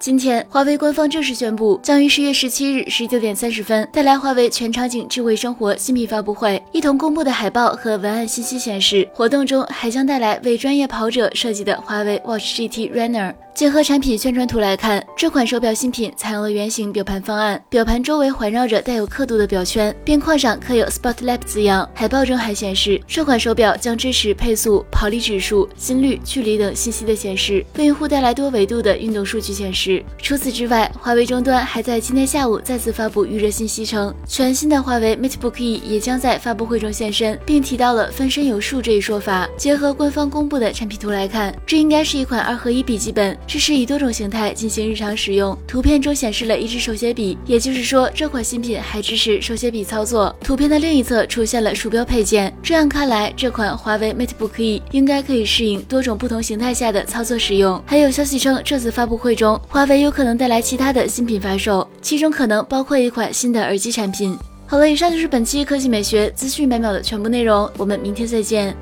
今天，华为官方正式宣布，将于十月十七日十九点三十分带来华为全场景智慧生活新品发布会。一同公布的海报和文案信息显示，活动中还将带来为专业跑者设计的华为 Watch GT Runner。结合产品宣传图来看，这款手表新品采用了圆形表盘方案，表盘周围环绕着带有刻度的表圈，边框上刻有 Sport Lab 字样。海报中还显示，这款手表将支持配速、跑力指数、心率、距离等信息的显示，为用户带来多维度的运动数据显示。除此之外，华为终端还在今天下午再次发布预热信息，称全新的华为 MateBook E 也将在发布会中现身，并提到了分身有术这一说法。结合官方公布的产品图来看，这应该是一款二合一笔记本。支持以多种形态进行日常使用。图片中显示了一支手写笔，也就是说这款新品还支持手写笔操作。图片的另一侧出现了鼠标配件，这样看来，这款华为 MateBook E 应该可以适应多种不同形态下的操作使用。还有消息称，这次发布会中，华为有可能带来其他的新品发售，其中可能包括一款新的耳机产品。好了，以上就是本期科技美学资讯百秒的全部内容，我们明天再见。